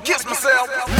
to kiss myself.